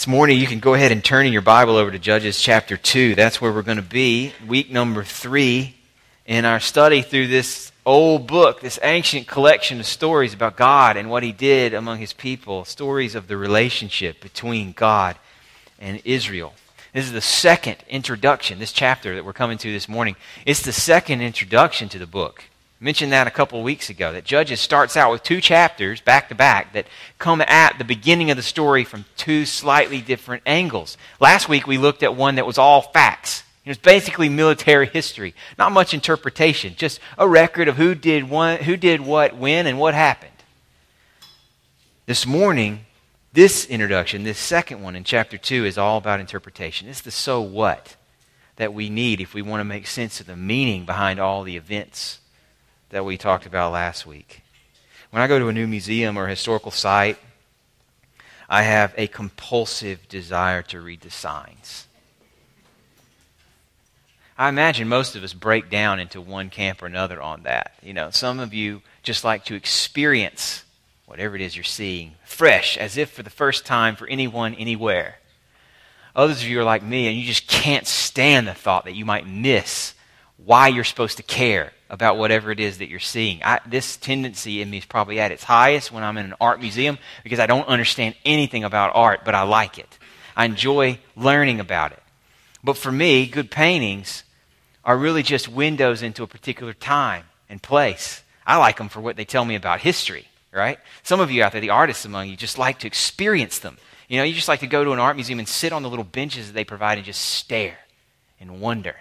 This morning, you can go ahead and turn in your Bible over to Judges chapter 2. That's where we're going to be, week number three in our study through this old book, this ancient collection of stories about God and what He did among His people, stories of the relationship between God and Israel. This is the second introduction, this chapter that we're coming to this morning. It's the second introduction to the book mentioned that a couple weeks ago that Judges starts out with two chapters back to back that come at the beginning of the story from two slightly different angles. Last week we looked at one that was all facts. It was basically military history, not much interpretation, just a record of who did who did what, when, and what happened. This morning, this introduction, this second one in chapter 2, is all about interpretation. It's the so what that we need if we want to make sense of the meaning behind all the events that we talked about last week. When I go to a new museum or historical site, I have a compulsive desire to read the signs. I imagine most of us break down into one camp or another on that. You know, some of you just like to experience whatever it is you're seeing fresh, as if for the first time for anyone, anywhere. Others of you are like me, and you just can't stand the thought that you might miss why you're supposed to care about whatever it is that you're seeing. I, this tendency in me is probably at its highest when I'm in an art museum because I don't understand anything about art, but I like it. I enjoy learning about it. But for me, good paintings are really just windows into a particular time and place. I like them for what they tell me about history, right? Some of you out there, the artists among you, just like to experience them. You know, you just like to go to an art museum and sit on the little benches that they provide and just stare and wonder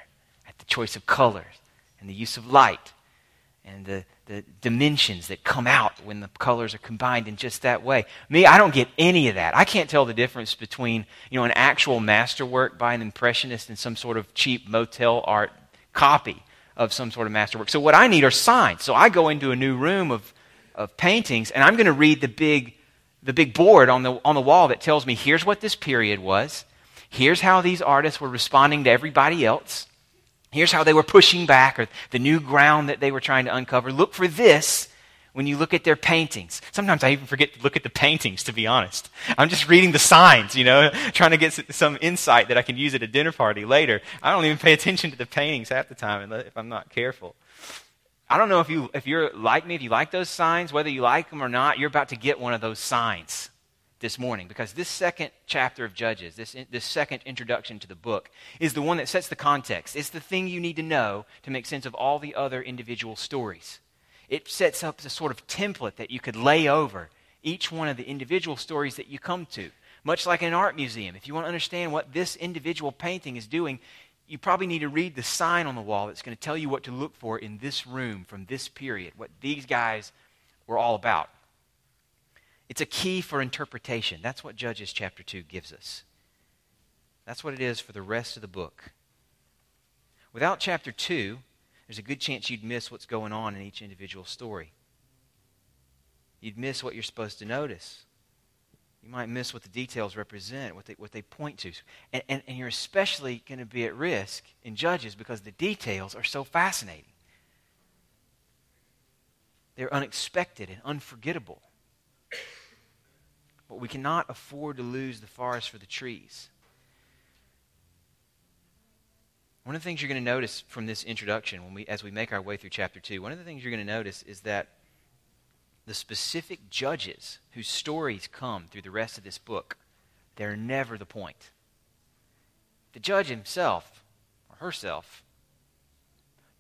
the choice of colors and the use of light and the, the dimensions that come out when the colors are combined in just that way. Me, I don't get any of that. I can't tell the difference between, you know, an actual masterwork by an impressionist and some sort of cheap motel art copy of some sort of masterwork. So what I need are signs. So I go into a new room of, of paintings and I'm going to read the big, the big board on the, on the wall that tells me here's what this period was. Here's how these artists were responding to everybody else. Here's how they were pushing back, or the new ground that they were trying to uncover. Look for this when you look at their paintings. Sometimes I even forget to look at the paintings, to be honest. I'm just reading the signs, you know, trying to get some insight that I can use at a dinner party later. I don't even pay attention to the paintings half the time if I'm not careful. I don't know if, you, if you're like me, if you like those signs, whether you like them or not, you're about to get one of those signs this morning because this second chapter of Judges, this, this second introduction to the book, is the one that sets the context. It's the thing you need to know to make sense of all the other individual stories. It sets up a sort of template that you could lay over each one of the individual stories that you come to. Much like an art museum, if you want to understand what this individual painting is doing, you probably need to read the sign on the wall that's going to tell you what to look for in this room from this period, what these guys were all about. It's a key for interpretation. That's what Judges chapter 2 gives us. That's what it is for the rest of the book. Without chapter 2, there's a good chance you'd miss what's going on in each individual story. You'd miss what you're supposed to notice. You might miss what the details represent, what they, what they point to. And, and, and you're especially going to be at risk in Judges because the details are so fascinating. They're unexpected and unforgettable. But we cannot afford to lose the forest for the trees. One of the things you're going to notice from this introduction, when we, as we make our way through chapter 2, one of the things you're going to notice is that the specific judges whose stories come through the rest of this book, they're never the point. The judge himself or herself,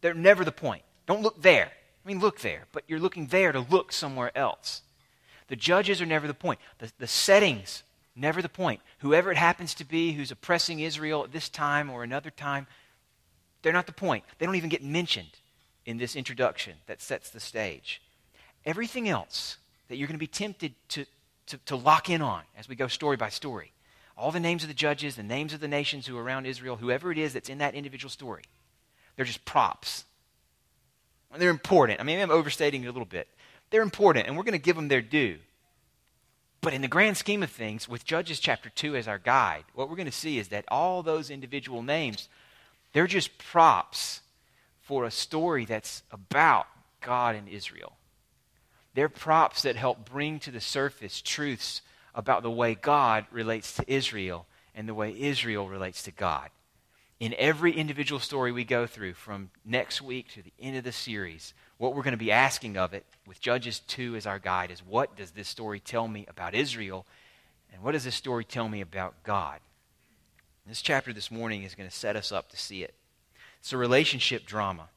they're never the point. Don't look there. I mean, look there, but you're looking there to look somewhere else. The judges are never the point. The, the settings, never the point. Whoever it happens to be who's oppressing Israel at this time or another time, they're not the point. They don't even get mentioned in this introduction that sets the stage. Everything else that you're going to be tempted to, to, to lock in on as we go story by story, all the names of the judges, the names of the nations who are around Israel, whoever it is that's in that individual story, they're just props. They're important. I mean, I'm overstating it a little bit. They're important, and we're going to give them their due. But in the grand scheme of things, with Judges chapter 2 as our guide, what we're going to see is that all those individual names, they're just props for a story that's about God and Israel. They're props that help bring to the surface truths about the way God relates to Israel and the way Israel relates to God. In every individual story we go through, from next week to the end of the series, what we're going to be asking of it, with Judges 2 as our guide, is what does this story tell me about Israel? And what does this story tell me about God? This chapter this morning is going to set us up to see it. It's a relationship drama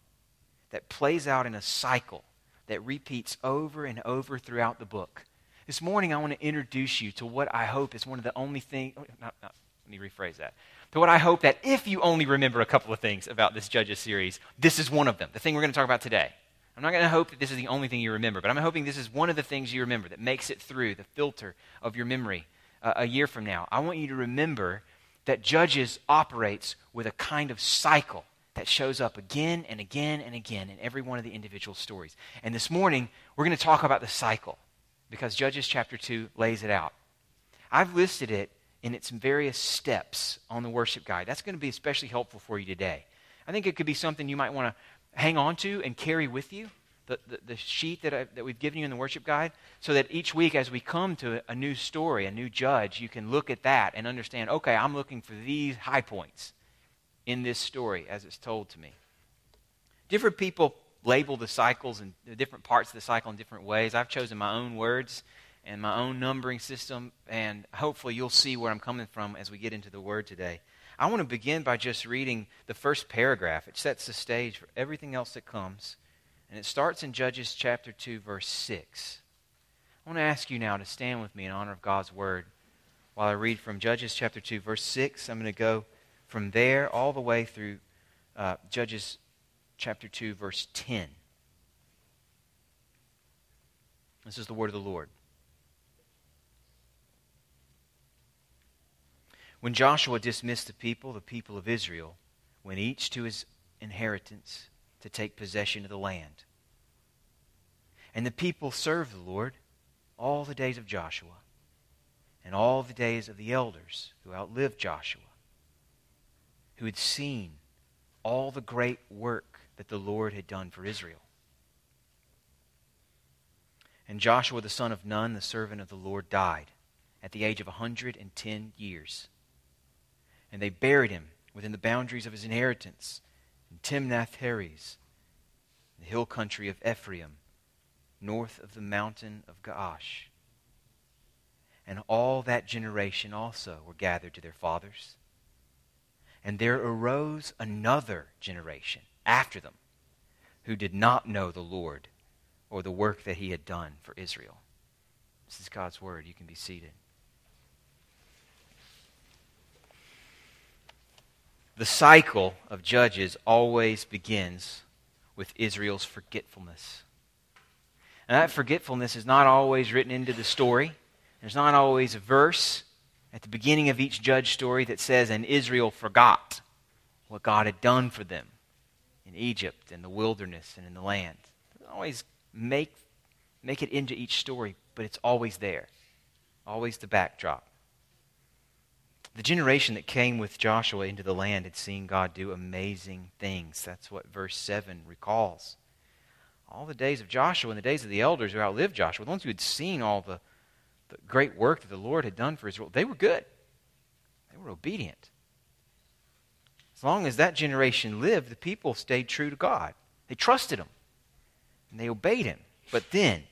that plays out in a cycle that repeats over and over throughout the book. This morning, I want to introduce you to what I hope is one of the only things. Oh, let me rephrase that. To what I hope that if you only remember a couple of things about this Judges series, this is one of them. The thing we're going to talk about today. I'm not going to hope that this is the only thing you remember, but I'm hoping this is one of the things you remember that makes it through the filter of your memory uh, a year from now. I want you to remember that Judges operates with a kind of cycle that shows up again and again and again in every one of the individual stories. And this morning, we're going to talk about the cycle because Judges chapter 2 lays it out. I've listed it in its various steps on the worship guide. That's going to be especially helpful for you today. I think it could be something you might want to hang on to and carry with you the, the, the sheet that, I, that we've given you in the worship guide, so that each week as we come to a new story, a new judge, you can look at that and understand, okay, I'm looking for these high points in this story as it's told to me. Different people label the cycles and the different parts of the cycle in different ways. I've chosen my own words and my own numbering system, and hopefully you'll see where I'm coming from as we get into the word today. I want to begin by just reading the first paragraph. It sets the stage for everything else that comes. And it starts in Judges chapter 2, verse 6. I want to ask you now to stand with me in honor of God's word while I read from Judges chapter 2, verse 6. I'm going to go from there all the way through uh, Judges chapter 2, verse 10. This is the word of the Lord. When Joshua dismissed the people, the people of Israel, went each to his inheritance to take possession of the land. And the people served the Lord all the days of Joshua and all the days of the elders who outlived Joshua, who had seen all the great work that the Lord had done for Israel. And Joshua the son of Nun, the servant of the Lord, died at the age of a 110 years. And they buried him within the boundaries of his inheritance in Timnath Heres, the hill country of Ephraim, north of the mountain of Gaash. And all that generation also were gathered to their fathers. And there arose another generation after them who did not know the Lord or the work that he had done for Israel. This is God's word. You can be seated. The cycle of Judges always begins with Israel's forgetfulness. And that forgetfulness is not always written into the story. There's not always a verse at the beginning of each judge story that says, And Israel forgot what God had done for them in Egypt and the wilderness and in the land. Doesn't always make, make it into each story, but it's always there, always the backdrop. The generation that came with Joshua into the land had seen God do amazing things. That's what verse 7 recalls. All the days of Joshua and the days of the elders who outlived Joshua, the ones who had seen all the, the great work that the Lord had done for Israel, they were good. They were obedient. As long as that generation lived, the people stayed true to God. They trusted Him and they obeyed Him. But then,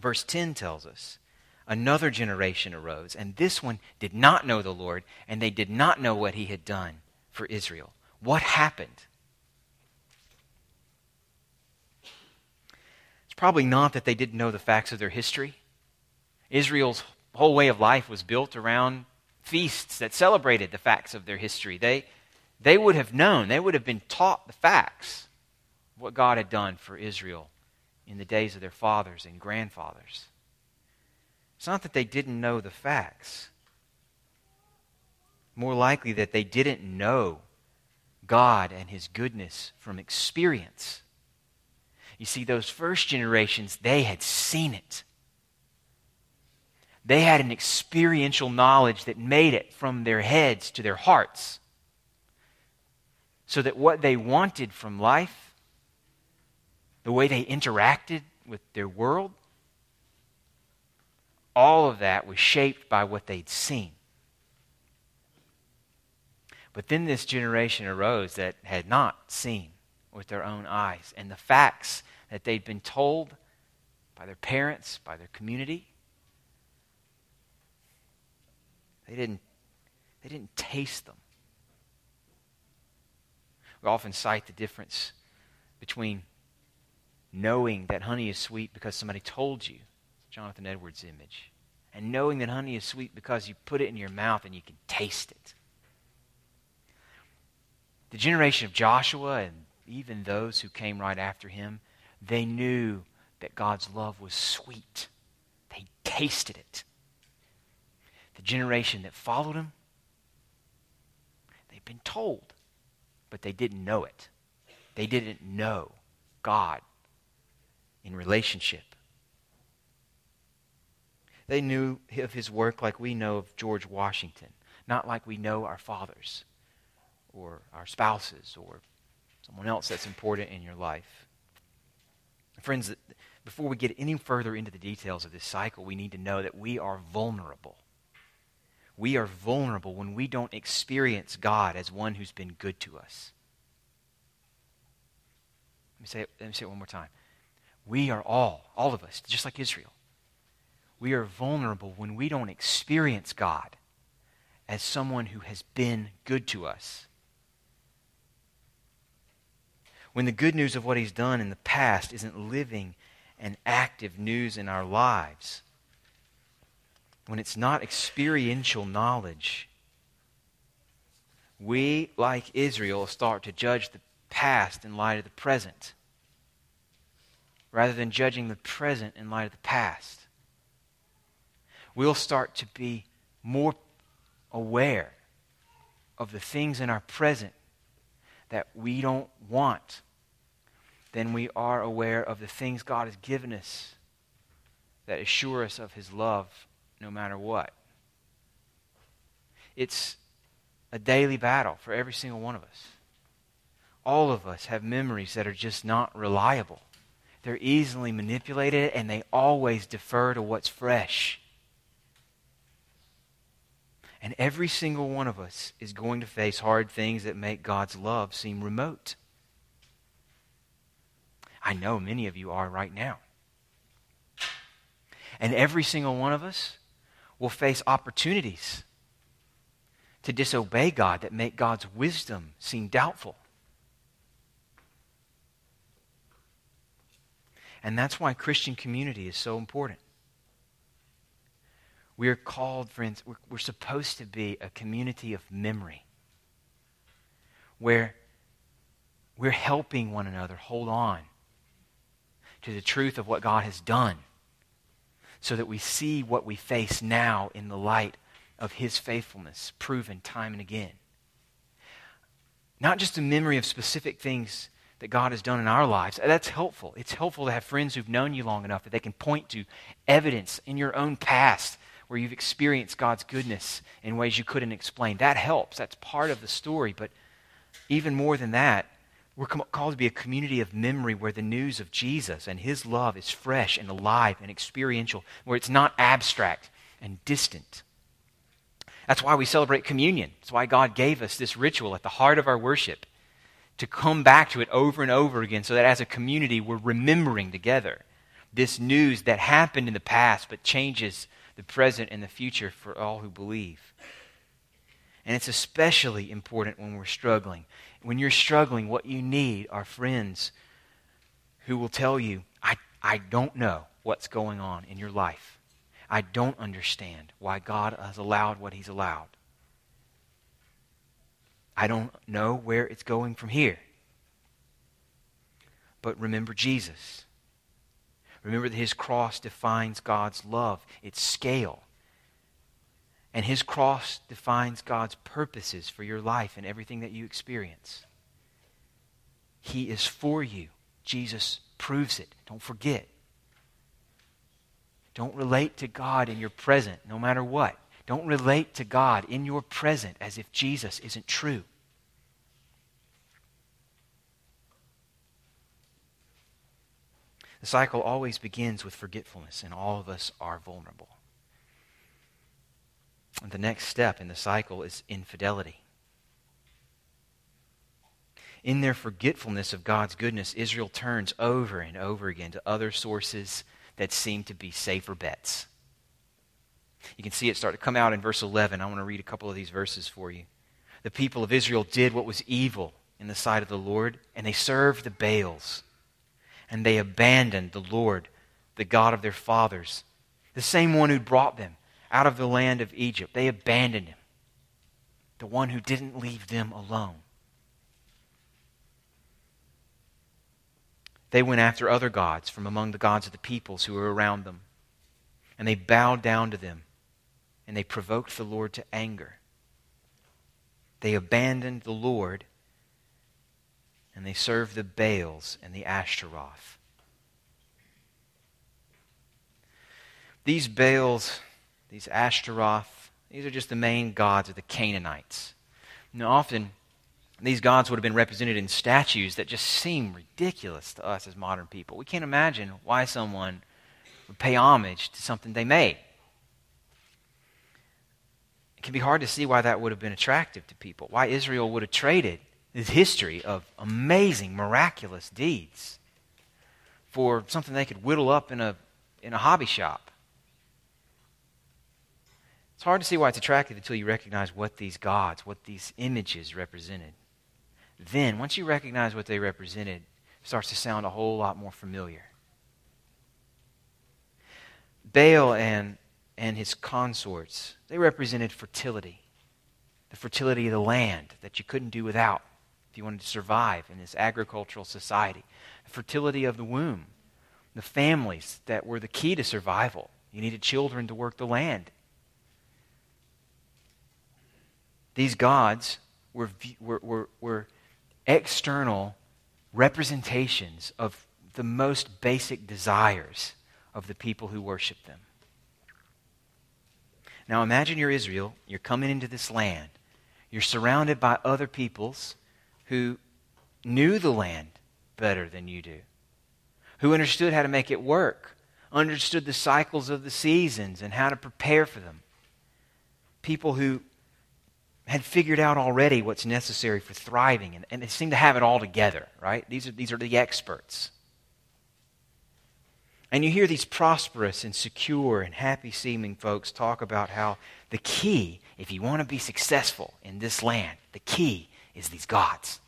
verse 10 tells us another generation arose, and this one did not know the Lord, and they did not know what he had done for Israel. What happened? It's probably not that they didn't know the facts of their history. Israel's whole way of life was built around feasts that celebrated the facts of their history. They, they would have known, they would have been taught the facts what God had done for Israel in the days of their fathers and grandfathers. It's not that they didn't know the facts. More likely that they didn't know God and His goodness from experience. You see, those first generations, they had seen it. They had an experiential knowledge that made it from their heads to their hearts. So that what they wanted from life, the way they interacted with their world, all of that was shaped by what they'd seen. But then this generation arose that had not seen with their own eyes. And the facts that they'd been told by their parents, by their community, they didn't, they didn't taste them. We often cite the difference between knowing that honey is sweet because somebody told you, Jonathan Edwards' image, and knowing that honey is sweet because you put it in your mouth and you can taste it. The generation of Joshua and even those who came right after him, they knew that God's love was sweet. They tasted it. The generation that followed him, they've been told, but they didn't know it. They didn't know God in relationship. They knew of his work like we know of George Washington, not like we know our fathers or our spouses or someone else that's important in your life. Friends, before we get any further into the details of this cycle, we need to know that we are vulnerable. We are vulnerable when we don't experience God as one who's been good to us. Let me say it, let me say it one more time. We are all, all of us, just like Israel, we are vulnerable when we don't experience God as someone who has been good to us when the good news of what he's done in the past isn't living and active news in our lives, when it's not experiential knowledge, we, like Israel, start to judge the past in light of the present rather than judging the present in light of the past. We'll start to be more aware of the things in our present that we don't want, than we are aware of the things God has given us that assure us of His love no matter what. It's a daily battle for every single one of us. All of us have memories that are just not reliable. They're easily manipulated and they always defer to what's fresh. And every single one of us is going to face hard things that make God's love seem remote. I know many of you are right now. And every single one of us will face opportunities to disobey God that make God's wisdom seem doubtful. And that's why Christian community is so important. We are called, friends, we're, we're supposed to be a community of memory where we're helping one another hold on to the truth of what God has done so that we see what we face now in the light of His faithfulness proven time and again. Not just a memory of specific things that God has done in our lives. That's helpful. It's helpful to have friends who've known you long enough that they can point to evidence in your own past where you've experienced God's goodness in ways you couldn't explain. That helps. That's part of the story. But even more than that, we're called to be a community of memory where the news of Jesus and his love is fresh and alive and experiential, where it's not abstract and distant. That's why we celebrate communion. That's why God gave us this ritual at the heart of our worship to come back to it over and over again so that as a community we're remembering together this news that happened in the past but changes the present and the future for all who believe. And it's especially important when we're struggling. When you're struggling, what you need are friends who will tell you, I, I don't know what's going on in your life. I don't understand why God has allowed what He's allowed. I don't know where it's going from here. But remember Jesus. Remember that his cross defines God's love, its scale. And his cross defines God's purposes for your life and everything that you experience. He is for you. Jesus proves it. Don't forget. Don't relate to God in your present, no matter what. Don't relate to God in your present as if Jesus isn't true. The cycle always begins with forgetfulness, and all of us are vulnerable. The next step in the cycle is infidelity. In their forgetfulness of God's goodness, Israel turns over and over again to other sources that seem to be safer bets. You can see it start to come out in verse 11. I want to read a couple of these verses for you. The people of Israel did what was evil in the sight of the Lord, and they served the Baals. And they abandoned the Lord, the God of their fathers, the same one who brought them out of the land of Egypt. They abandoned him, the one who didn't leave them alone. They went after other gods from among the gods of the peoples who were around them, and they bowed down to them, and they provoked the Lord to anger. They abandoned the Lord, and they served the Baals and the Ashtaroth. These Baals, these Ashtaroth, these are just the main gods of the Canaanites. Now, often these gods would have been represented in statues that just seem ridiculous to us as modern people. We can't imagine why someone would pay homage to something they made. It can be hard to see why that would have been attractive to people, why Israel would have traded this history of amazing, miraculous deeds for something they could whittle up in a, in a hobby shop. It's hard to see why it's attractive until you recognize what these gods, what these images represented. Then, once you recognize what they represented, it starts to sound a whole lot more familiar. Baal and, and his consorts, they represented fertility, the fertility of the land that you couldn't do without if you wanted to survive in this agricultural society, the fertility of the womb, the families that were the key to survival. You needed children to work the land. These gods were, were, were, were external representations of the most basic desires of the people who worship them. Now imagine you're Israel, you're coming into this land, you're surrounded by other peoples who knew the land better than you do, who understood how to make it work, understood the cycles of the seasons and how to prepare for them. People who had figured out already what's necessary for thriving, and, and they seem to have it all together, right? These are, these are the experts. And you hear these prosperous and secure and happy seeming folks talk about how the key, if you want to be successful in this land, the key is these gods.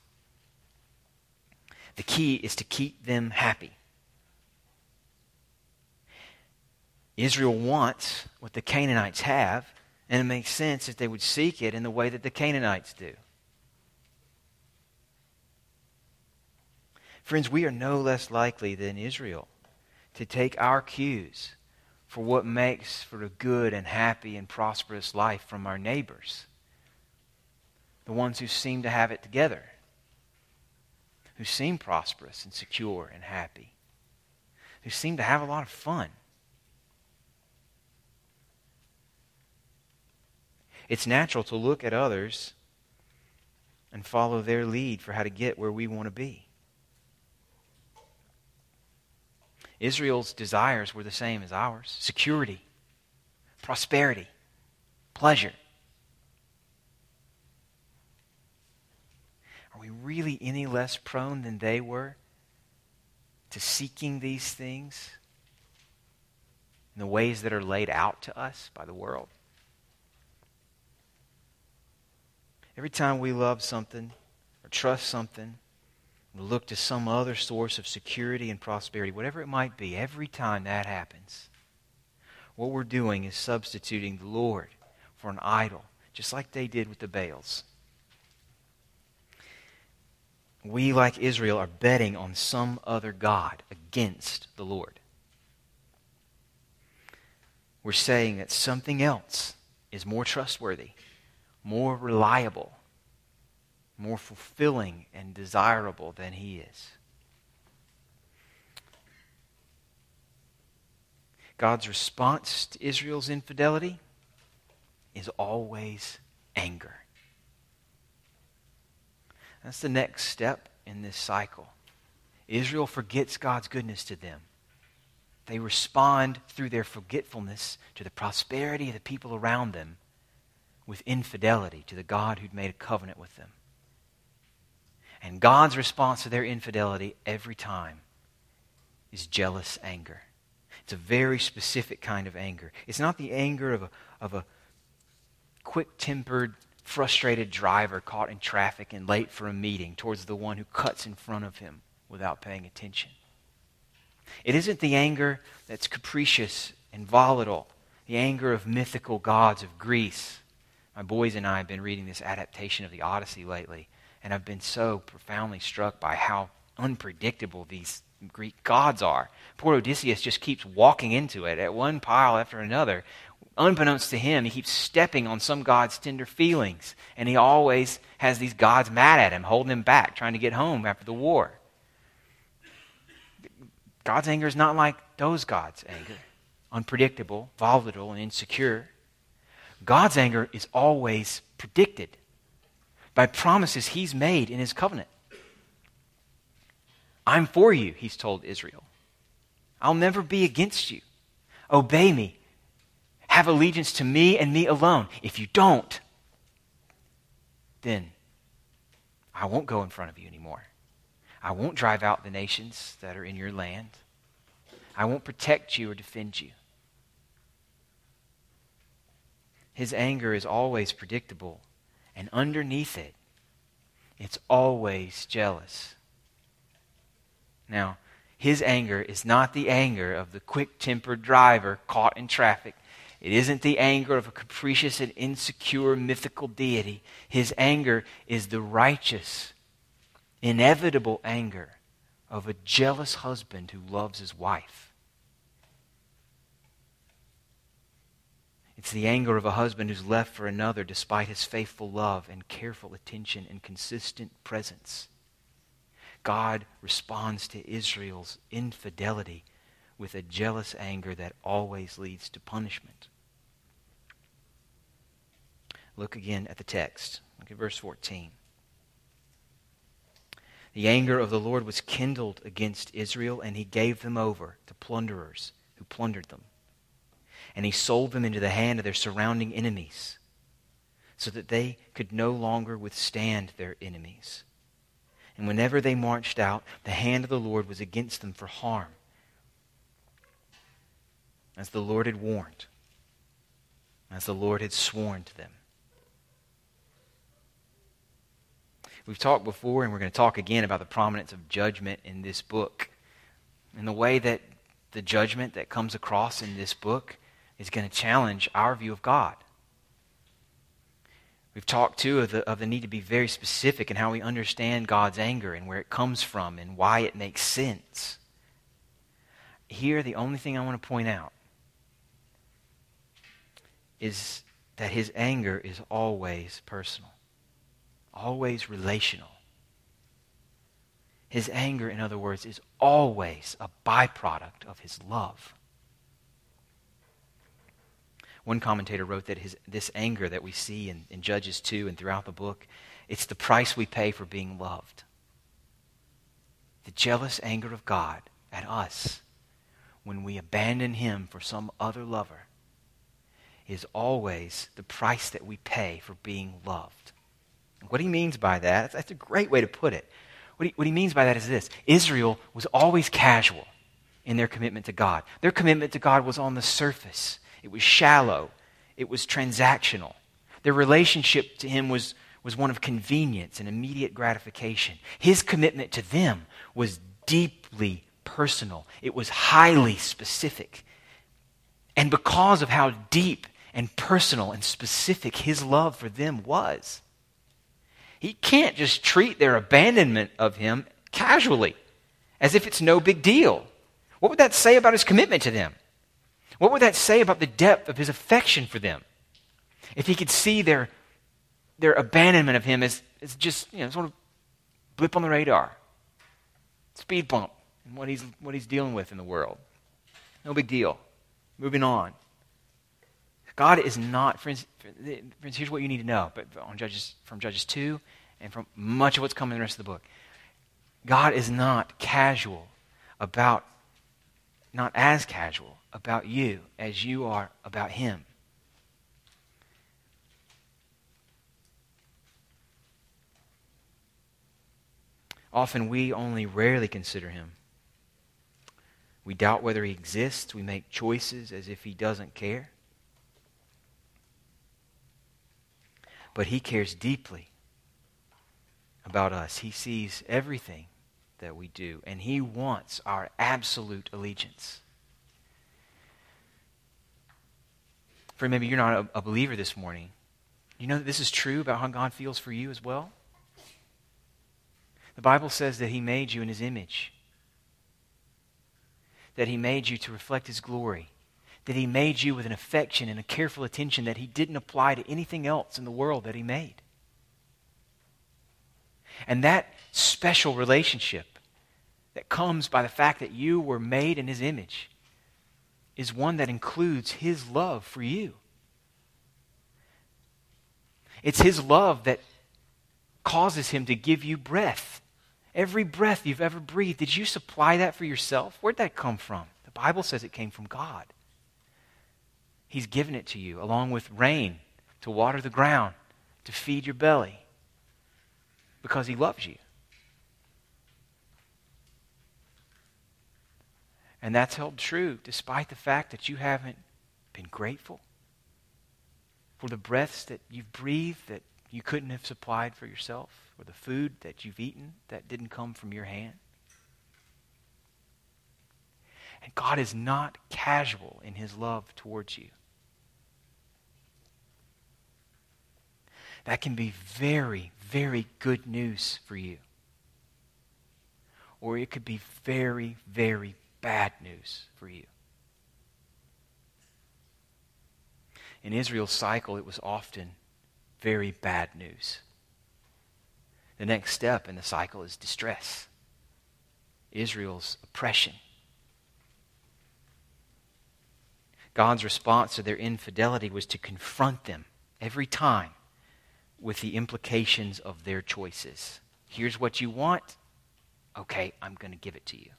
The key is to keep them happy. Israel wants what the Canaanites have, and it makes sense that they would seek it in the way that the Canaanites do. Friends, we are no less likely than Israel to take our cues for what makes for a good and happy and prosperous life from our neighbors, the ones who seem to have it together, who seem prosperous and secure and happy, who seem to have a lot of fun. It's natural to look at others and follow their lead for how to get where we want to be. Israel's desires were the same as ours security, prosperity, pleasure. Are we really any less prone than they were to seeking these things in the ways that are laid out to us by the world? Every time we love something or trust something, we look to some other source of security and prosperity, whatever it might be, every time that happens, what we're doing is substituting the Lord for an idol, just like they did with the Baals. We, like Israel, are betting on some other God against the Lord. We're saying that something else is more trustworthy more reliable, more fulfilling and desirable than he is. God's response to Israel's infidelity is always anger. That's the next step in this cycle. Israel forgets God's goodness to them. They respond through their forgetfulness to the prosperity of the people around them with infidelity to the God who'd made a covenant with them. And God's response to their infidelity every time is jealous anger. It's a very specific kind of anger. It's not the anger of a, of a quick tempered, frustrated driver caught in traffic and late for a meeting towards the one who cuts in front of him without paying attention. It isn't the anger that's capricious and volatile, the anger of mythical gods of Greece. My boys and I have been reading this adaptation of the Odyssey lately, and I've been so profoundly struck by how unpredictable these Greek gods are. Poor Odysseus just keeps walking into it at one pile after another. Unbeknownst to him, he keeps stepping on some god's tender feelings, and he always has these gods mad at him, holding him back, trying to get home after the war. God's anger is not like those gods' anger unpredictable, volatile, and insecure. God's anger is always predicted by promises he's made in his covenant. I'm for you, he's told Israel. I'll never be against you. Obey me. Have allegiance to me and me alone. If you don't, then I won't go in front of you anymore. I won't drive out the nations that are in your land. I won't protect you or defend you. His anger is always predictable, and underneath it, it's always jealous. Now, his anger is not the anger of the quick tempered driver caught in traffic. It isn't the anger of a capricious and insecure mythical deity. His anger is the righteous, inevitable anger of a jealous husband who loves his wife. It's the anger of a husband who's left for another despite his faithful love and careful attention and consistent presence. God responds to Israel's infidelity with a jealous anger that always leads to punishment. Look again at the text. Look at verse 14. The anger of the Lord was kindled against Israel, and he gave them over to plunderers who plundered them and he sold them into the hand of their surrounding enemies so that they could no longer withstand their enemies. And whenever they marched out, the hand of the Lord was against them for harm, as the Lord had warned, as the Lord had sworn to them. We've talked before, and we're going to talk again about the prominence of judgment in this book. And the way that the judgment that comes across in this book is going to challenge our view of God. We've talked too of the, of the need to be very specific in how we understand God's anger and where it comes from and why it makes sense. Here, the only thing I want to point out is that his anger is always personal, always relational. His anger, in other words, is always a byproduct of his love. One commentator wrote that his, this anger that we see in, in Judges 2 and throughout the book, it's the price we pay for being loved. The jealous anger of God at us when we abandon him for some other lover is always the price that we pay for being loved. What he means by that, that's a great way to put it. What he, what he means by that is this Israel was always casual in their commitment to God. Their commitment to God was on the surface. It was shallow. It was transactional. Their relationship to him was, was one of convenience and immediate gratification. His commitment to them was deeply personal, it was highly specific. And because of how deep and personal and specific his love for them was, he can't just treat their abandonment of him casually, as if it's no big deal. What would that say about his commitment to them? What would that say about the depth of his affection for them? If he could see their, their abandonment of him as, as just, you know, sort of blip on the radar, speed bump in what he's, what he's dealing with in the world. No big deal. Moving on. God is not, friends, friends, here's what you need to know but on Judges, from Judges 2 and from much of what's coming in the rest of the book. God is not casual about, not as casual about you as you are about Him. Often we only rarely consider Him. We doubt whether He exists. We make choices as if He doesn't care. But He cares deeply about us. He sees everything that we do, and he wants our absolute allegiance. For maybe you're not a, a believer this morning. You know that this is true about how God feels for you as well? The Bible says that he made you in his image that He made you to reflect His glory, that He made you with an affection and a careful attention that He didn't apply to anything else in the world that He made. And that special relationship that comes by the fact that you were made in His image is one that includes His love for you. It's His love that causes Him to give you breath Every breath you've ever breathed, did you supply that for yourself? Where'd that come from? The Bible says it came from God. He's given it to you, along with rain to water the ground, to feed your belly, because He loves you. And that's held true despite the fact that you haven't been grateful for the breaths that you've breathed that you couldn't have supplied for yourself or the food that you've eaten that didn't come from your hand. And God is not casual in his love towards you. That can be very, very good news for you. Or it could be very, very bad news for you. In Israel's cycle, it was often very bad news. The next step in the cycle is distress, Israel's oppression. God's response to their infidelity was to confront them every time with the implications of their choices. Here's what you want. Okay, I'm going to give it to you.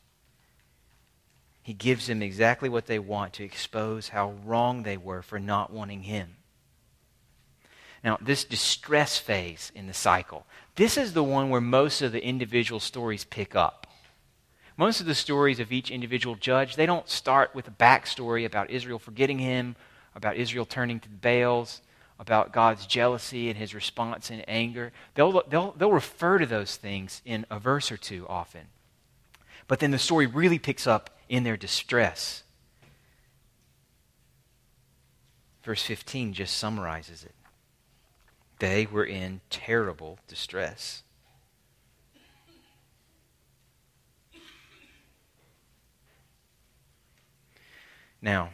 He gives them exactly what they want to expose how wrong they were for not wanting Him. Now, this distress phase in the cycle, this is the one where most of the individual stories pick up. Most of the stories of each individual judge, they don't start with a backstory about Israel forgetting him, about Israel turning to the Baals, about God's jealousy and his response in anger. They'll, they'll, they'll refer to those things in a verse or two often. But then the story really picks up in their distress. Verse 15 just summarizes it. They were in terrible distress. Now,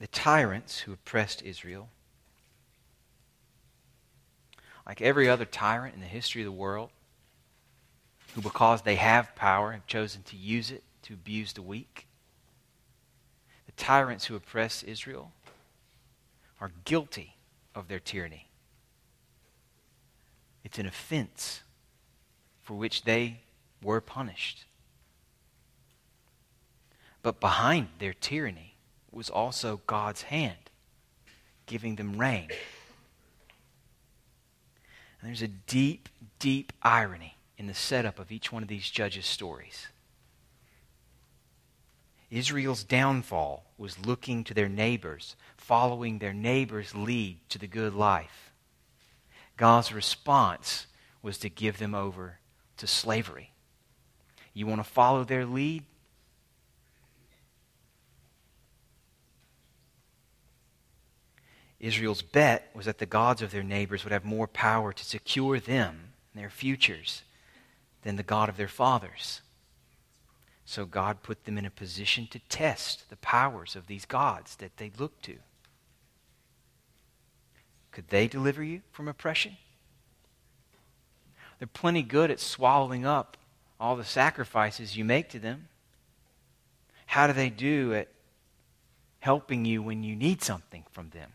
the tyrants who oppressed Israel, like every other tyrant in the history of the world, who, because they have power, have chosen to use it to abuse the weak, the tyrants who oppress Israel are guilty of their tyranny. It's an offense for which they were punished. But behind their tyranny was also God's hand giving them rain. And there's a deep, deep irony in the setup of each one of these judges' stories. Israel's downfall was looking to their neighbors, following their neighbors' lead to the good life. God's response was to give them over to slavery. You want to follow their lead? Israel's bet was that the gods of their neighbors would have more power to secure them and their futures than the God of their fathers. So God put them in a position to test the powers of these gods that they looked to. Could they deliver you from oppression? They're plenty good at swallowing up all the sacrifices you make to them. How do they do at helping you when you need something from them?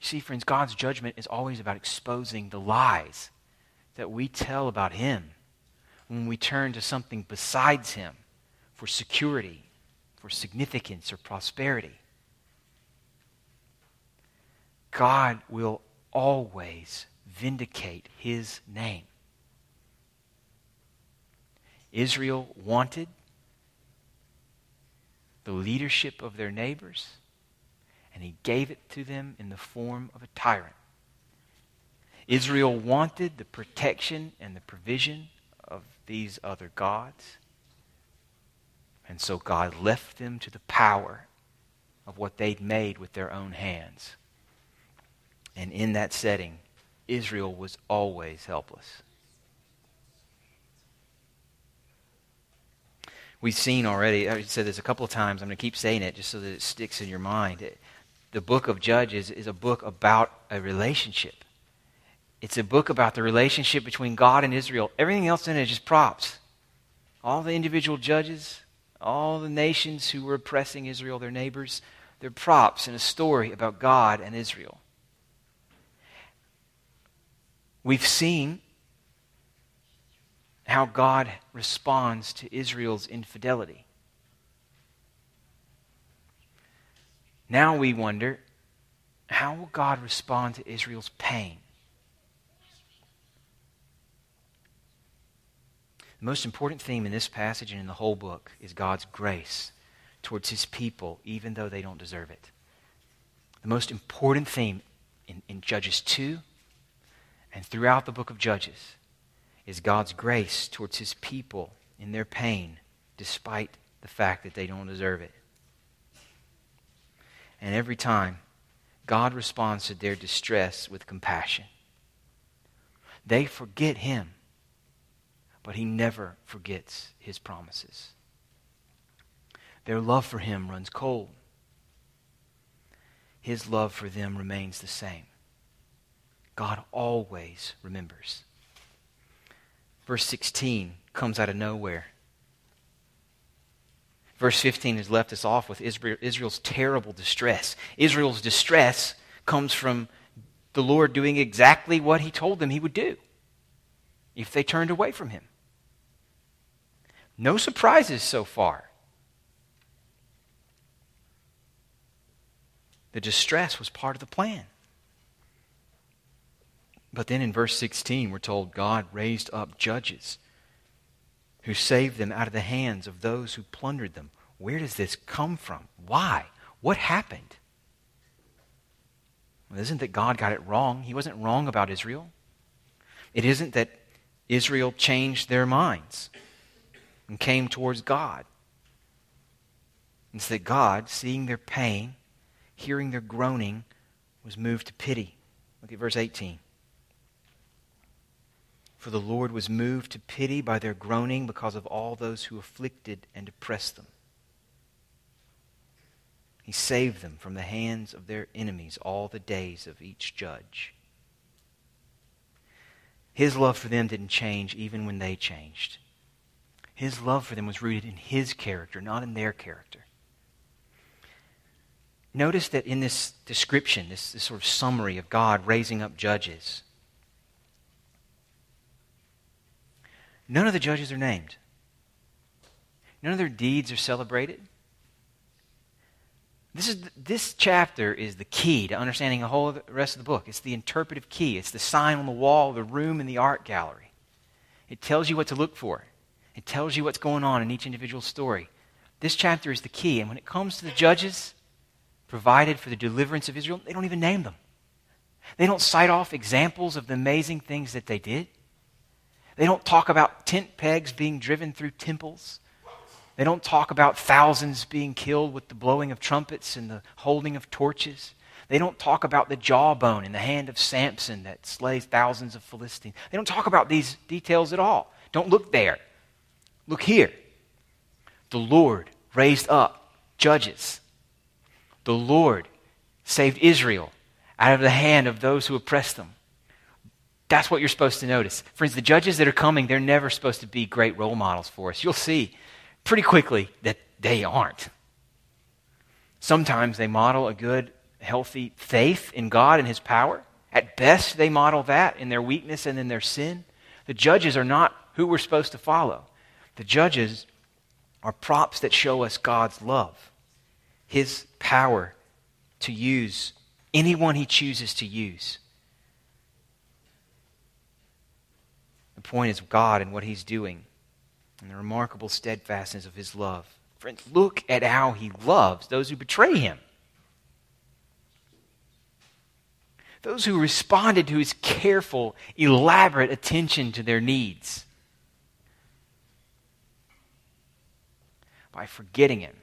You see, friends, God's judgment is always about exposing the lies that we tell about Him when we turn to something besides Him for security, for significance, or prosperity. God will always vindicate his name. Israel wanted the leadership of their neighbors, and he gave it to them in the form of a tyrant. Israel wanted the protection and the provision of these other gods, and so God left them to the power of what they'd made with their own hands. And in that setting, Israel was always helpless. We've seen already, I said this a couple of times, I'm going to keep saying it just so that it sticks in your mind. The book of Judges is a book about a relationship. It's a book about the relationship between God and Israel. Everything else in it is just props. All the individual judges, all the nations who were oppressing Israel, their neighbors, they're props in a story about God and Israel. We've seen how God responds to Israel's infidelity. Now we wonder how will God respond to Israel's pain? The most important theme in this passage and in the whole book is God's grace towards his people, even though they don't deserve it. The most important theme in, in Judges 2 and throughout the book of Judges is God's grace towards his people in their pain, despite the fact that they don't deserve it. And every time, God responds to their distress with compassion. They forget him, but he never forgets his promises. Their love for him runs cold. His love for them remains the same. God always remembers. Verse 16 comes out of nowhere. Verse 15 has left us off with Israel's terrible distress. Israel's distress comes from the Lord doing exactly what he told them he would do if they turned away from him. No surprises so far. The distress was part of the plan. But then in verse 16, we're told God raised up judges who saved them out of the hands of those who plundered them. Where does this come from? Why? What happened? Well, isn't that God got it wrong? He wasn't wrong about Israel. It isn't that Israel changed their minds and came towards God. It's that God, seeing their pain, hearing their groaning, was moved to pity. Look at verse 18. For the Lord was moved to pity by their groaning because of all those who afflicted and oppressed them. He saved them from the hands of their enemies all the days of each judge. His love for them didn't change even when they changed. His love for them was rooted in his character, not in their character. Notice that in this description, this, this sort of summary of God raising up judges, None of the judges are named. None of their deeds are celebrated. This, is, this chapter is the key to understanding the whole the rest of the book. It's the interpretive key. It's the sign on the wall, the room in the art gallery. It tells you what to look for. It tells you what's going on in each individual story. This chapter is the key. And when it comes to the judges provided for the deliverance of Israel, they don't even name them. They don't cite off examples of the amazing things that they did. They don't talk about tent pegs being driven through temples. They don't talk about thousands being killed with the blowing of trumpets and the holding of torches. They don't talk about the jawbone in the hand of Samson that slays thousands of Philistines. They don't talk about these details at all. Don't look there. Look here. The Lord raised up judges. The Lord saved Israel out of the hand of those who oppressed them. That's what you're supposed to notice. Friends, the judges that are coming, they're never supposed to be great role models for us. You'll see pretty quickly that they aren't. Sometimes they model a good, healthy faith in God and His power. At best, they model that in their weakness and in their sin. The judges are not who we're supposed to follow. The judges are props that show us God's love, His power to use anyone he chooses to use. The point is God and what he's doing and the remarkable steadfastness of his love. Friends, look at how he loves those who betray him. Those who responded to his careful, elaborate attention to their needs by forgetting him.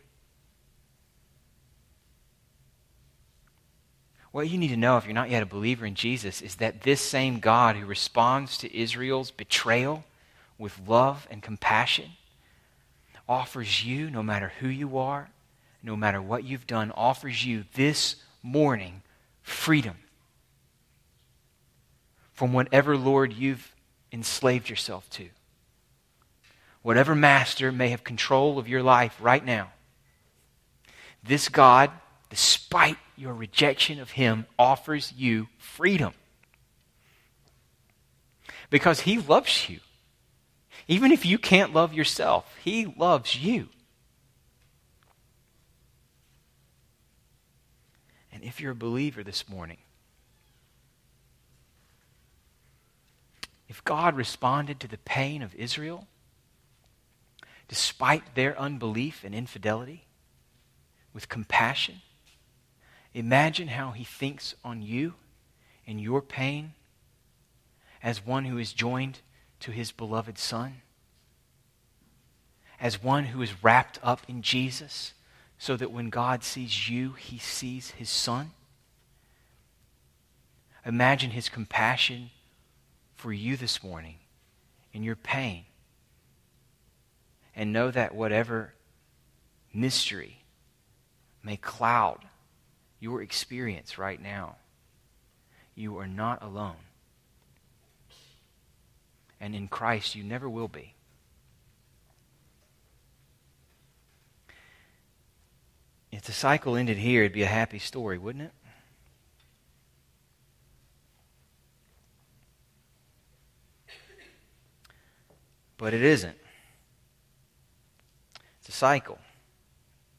What you need to know if you're not yet a believer in Jesus is that this same God who responds to Israel's betrayal with love and compassion offers you, no matter who you are, no matter what you've done, offers you this morning freedom from whatever Lord you've enslaved yourself to. Whatever master may have control of your life right now. This God, despite your rejection of Him, offers you freedom. Because He loves you. Even if you can't love yourself, He loves you. And if you're a believer this morning, if God responded to the pain of Israel, despite their unbelief and infidelity, with compassion, imagine how He thinks on you and your pain as one who is joined to his beloved Son, as one who is wrapped up in Jesus, so that when God sees you, he sees his Son. Imagine his compassion for you this morning in your pain. And know that whatever mystery may cloud your experience right now, you are not alone and in Christ you never will be. If the cycle ended here, it'd be a happy story, wouldn't it? But it isn't. It's a cycle.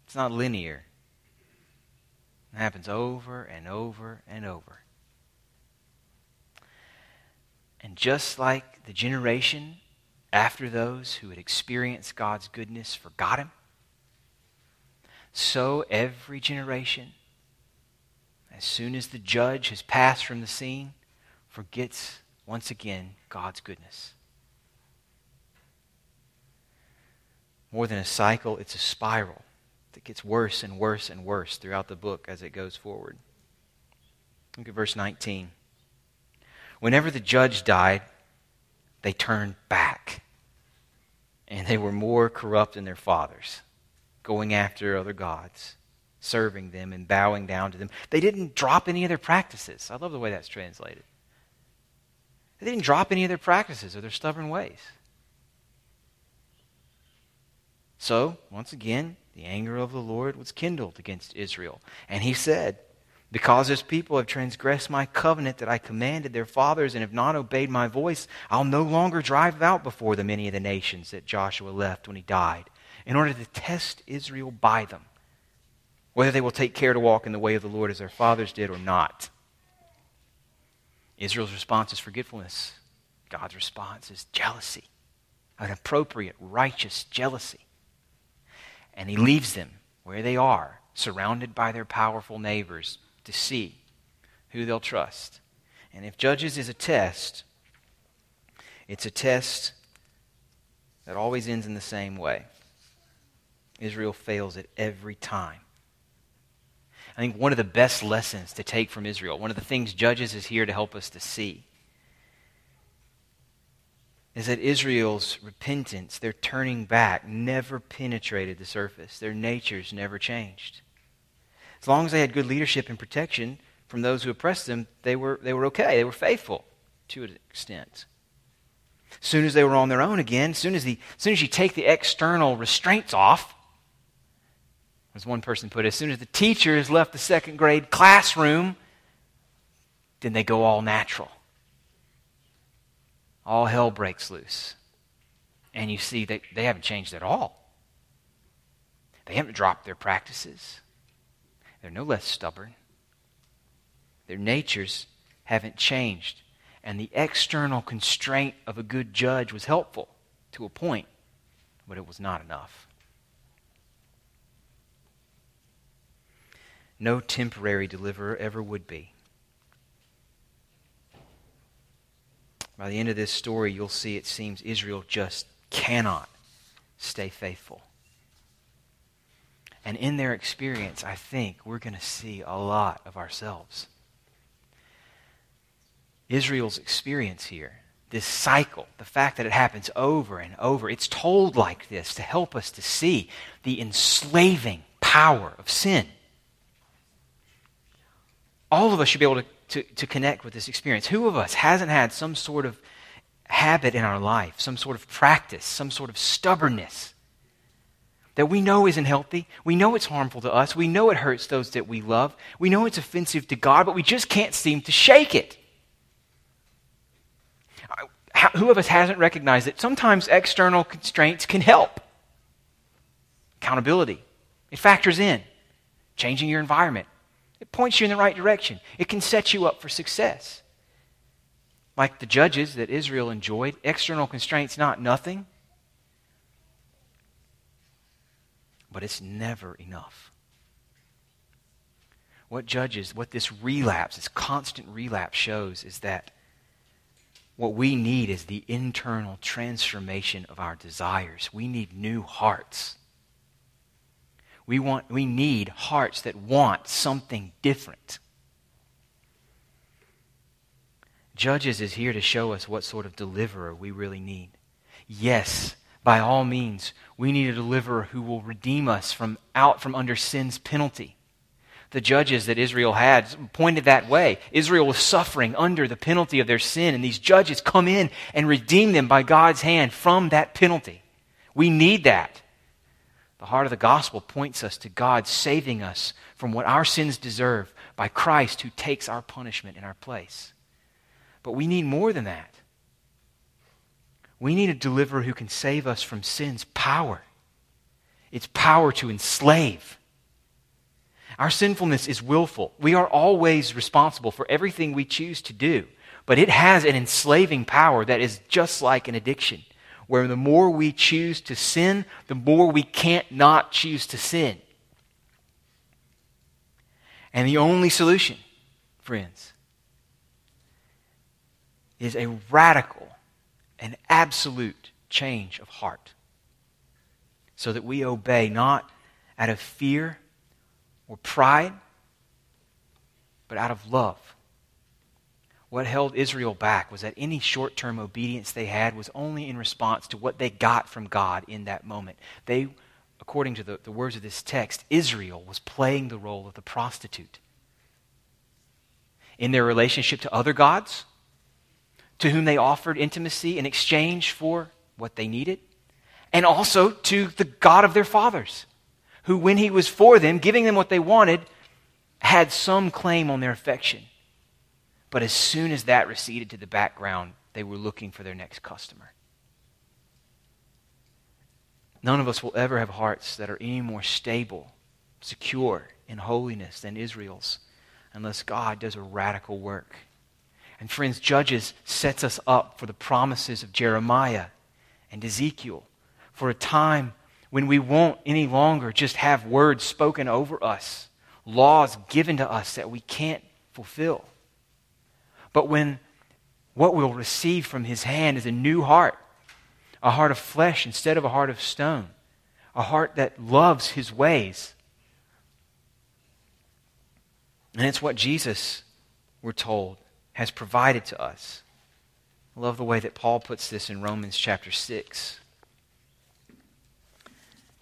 It's not linear. It happens over and over and over. And just like the generation after those who had experienced God's goodness forgot him, so every generation, as soon as the judge has passed from the scene, forgets once again God's goodness. More than a cycle, it's a spiral that gets worse and worse and worse throughout the book as it goes forward. Look at verse 19. Whenever the judge died, they turned back. And they were more corrupt than their fathers, going after other gods, serving them and bowing down to them. They didn't drop any of their practices. I love the way that's translated. They didn't drop any of their practices or their stubborn ways. So, once again, the anger of the Lord was kindled against Israel. And he said, because his people have transgressed my covenant that I commanded their fathers and have not obeyed my voice, I'll no longer drive out before them any of the nations that Joshua left when he died, in order to test Israel by them, whether they will take care to walk in the way of the Lord as their fathers did or not. Israel's response is forgetfulness. God's response is jealousy, an appropriate, righteous jealousy. And he leaves them where they are, surrounded by their powerful neighbors to see who they'll trust. And if Judges is a test, it's a test that always ends in the same way. Israel fails it every time. I think one of the best lessons to take from Israel, one of the things Judges is here to help us to see, is that Israel's repentance, their turning back, never penetrated the surface. Their natures never changed. As long as they had good leadership and protection from those who oppressed them, they were, they were okay. They were faithful to an extent. As soon as they were on their own again, soon as, the, as soon as you take the external restraints off, as one person put it, as soon as the teacher has left the second grade classroom, then they go all natural. All hell breaks loose. And you see they, they haven't changed at all. They haven't dropped their practices. They're no less stubborn. Their natures haven't changed. And the external constraint of a good judge was helpful to a point, but it was not enough. No temporary deliverer ever would be. By the end of this story, you'll see it seems Israel just cannot stay faithful. And in their experience, I think we're going to see a lot of ourselves. Israel's experience here, this cycle, the fact that it happens over and over, it's told like this to help us to see the enslaving power of sin. All of us should be able to, to, to connect with this experience. Who of us hasn't had some sort of habit in our life, some sort of practice, some sort of stubbornness that we know isn't healthy. We know it's harmful to us. We know it hurts those that we love. We know it's offensive to God, but we just can't seem to shake it. Who of us hasn't recognized that sometimes external constraints can help? Accountability. It factors in. Changing your environment. It points you in the right direction. It can set you up for success. Like the judges that Israel enjoyed, external constraints not nothing. But it's never enough. What judges, what this relapse, this constant relapse shows is that what we need is the internal transformation of our desires. We need new hearts. We, want, we need hearts that want something different. Judges is here to show us what sort of deliverer we really need. Yes, by all means, we need a deliverer who will redeem us from out from under sin's penalty the judges that Israel had pointed that way. Israel was suffering under the penalty of their sin, and these judges come in and redeem them by God's hand from that penalty. We need that. The heart of the gospel points us to God saving us from what our sins deserve by Christ who takes our punishment in our place. But we need more than that. We need a deliverer who can save us from sin's power. Its power to enslave our sinfulness is willful. We are always responsible for everything we choose to do. But it has an enslaving power that is just like an addiction, where the more we choose to sin, the more we can't not choose to sin. And the only solution, friends, is a radical and absolute change of heart so that we obey not out of fear or pride, but out of love. What held Israel back was that any short term obedience they had was only in response to what they got from God in that moment. They, according to the, the words of this text, Israel was playing the role of the prostitute. In their relationship to other gods, to whom they offered intimacy in exchange for what they needed, and also to the God of their fathers who, when he was for them, giving them what they wanted, had some claim on their affection. But as soon as that receded to the background, they were looking for their next customer. None of us will ever have hearts that are any more stable, secure in holiness than Israel's unless God does a radical work. And friends, Judges sets us up for the promises of Jeremiah and Ezekiel for a time when we won't any longer just have words spoken over us, laws given to us that we can't fulfill. But when what we'll receive from his hand is a new heart, a heart of flesh instead of a heart of stone, a heart that loves his ways. And it's what Jesus, we're told, has provided to us. I love the way that Paul puts this in Romans chapter 6.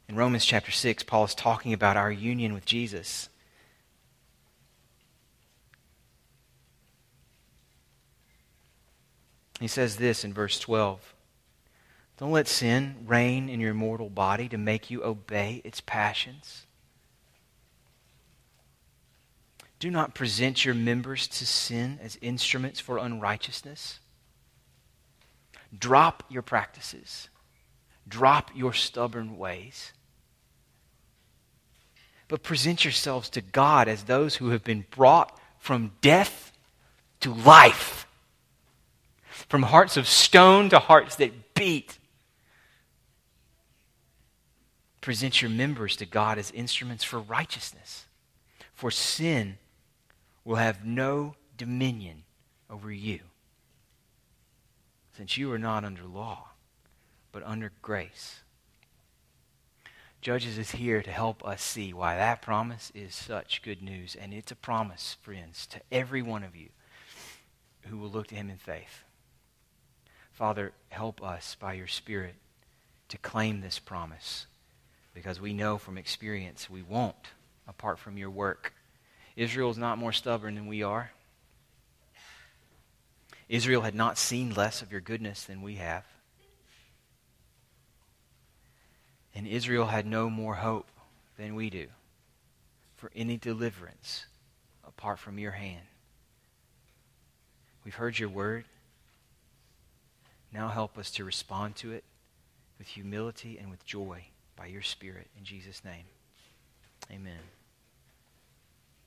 In Romans chapter 6, Paul is talking about our union with Jesus. He says this in verse 12 Don't let sin reign in your mortal body to make you obey its passions. Do not present your members to sin as instruments for unrighteousness. Drop your practices. Drop your stubborn ways but present yourselves to God as those who have been brought from death to life, from hearts of stone to hearts that beat. Present your members to God as instruments for righteousness, for sin will have no dominion over you, since you are not under law, but under grace. Judges is here to help us see why that promise is such good news. And it's a promise, friends, to every one of you who will look to him in faith. Father, help us by your Spirit to claim this promise because we know from experience we won't apart from your work. Israel is not more stubborn than we are. Israel had not seen less of your goodness than we have. And Israel had no more hope than we do for any deliverance apart from your hand. We've heard your word. Now help us to respond to it with humility and with joy by your Spirit. In Jesus' name, amen.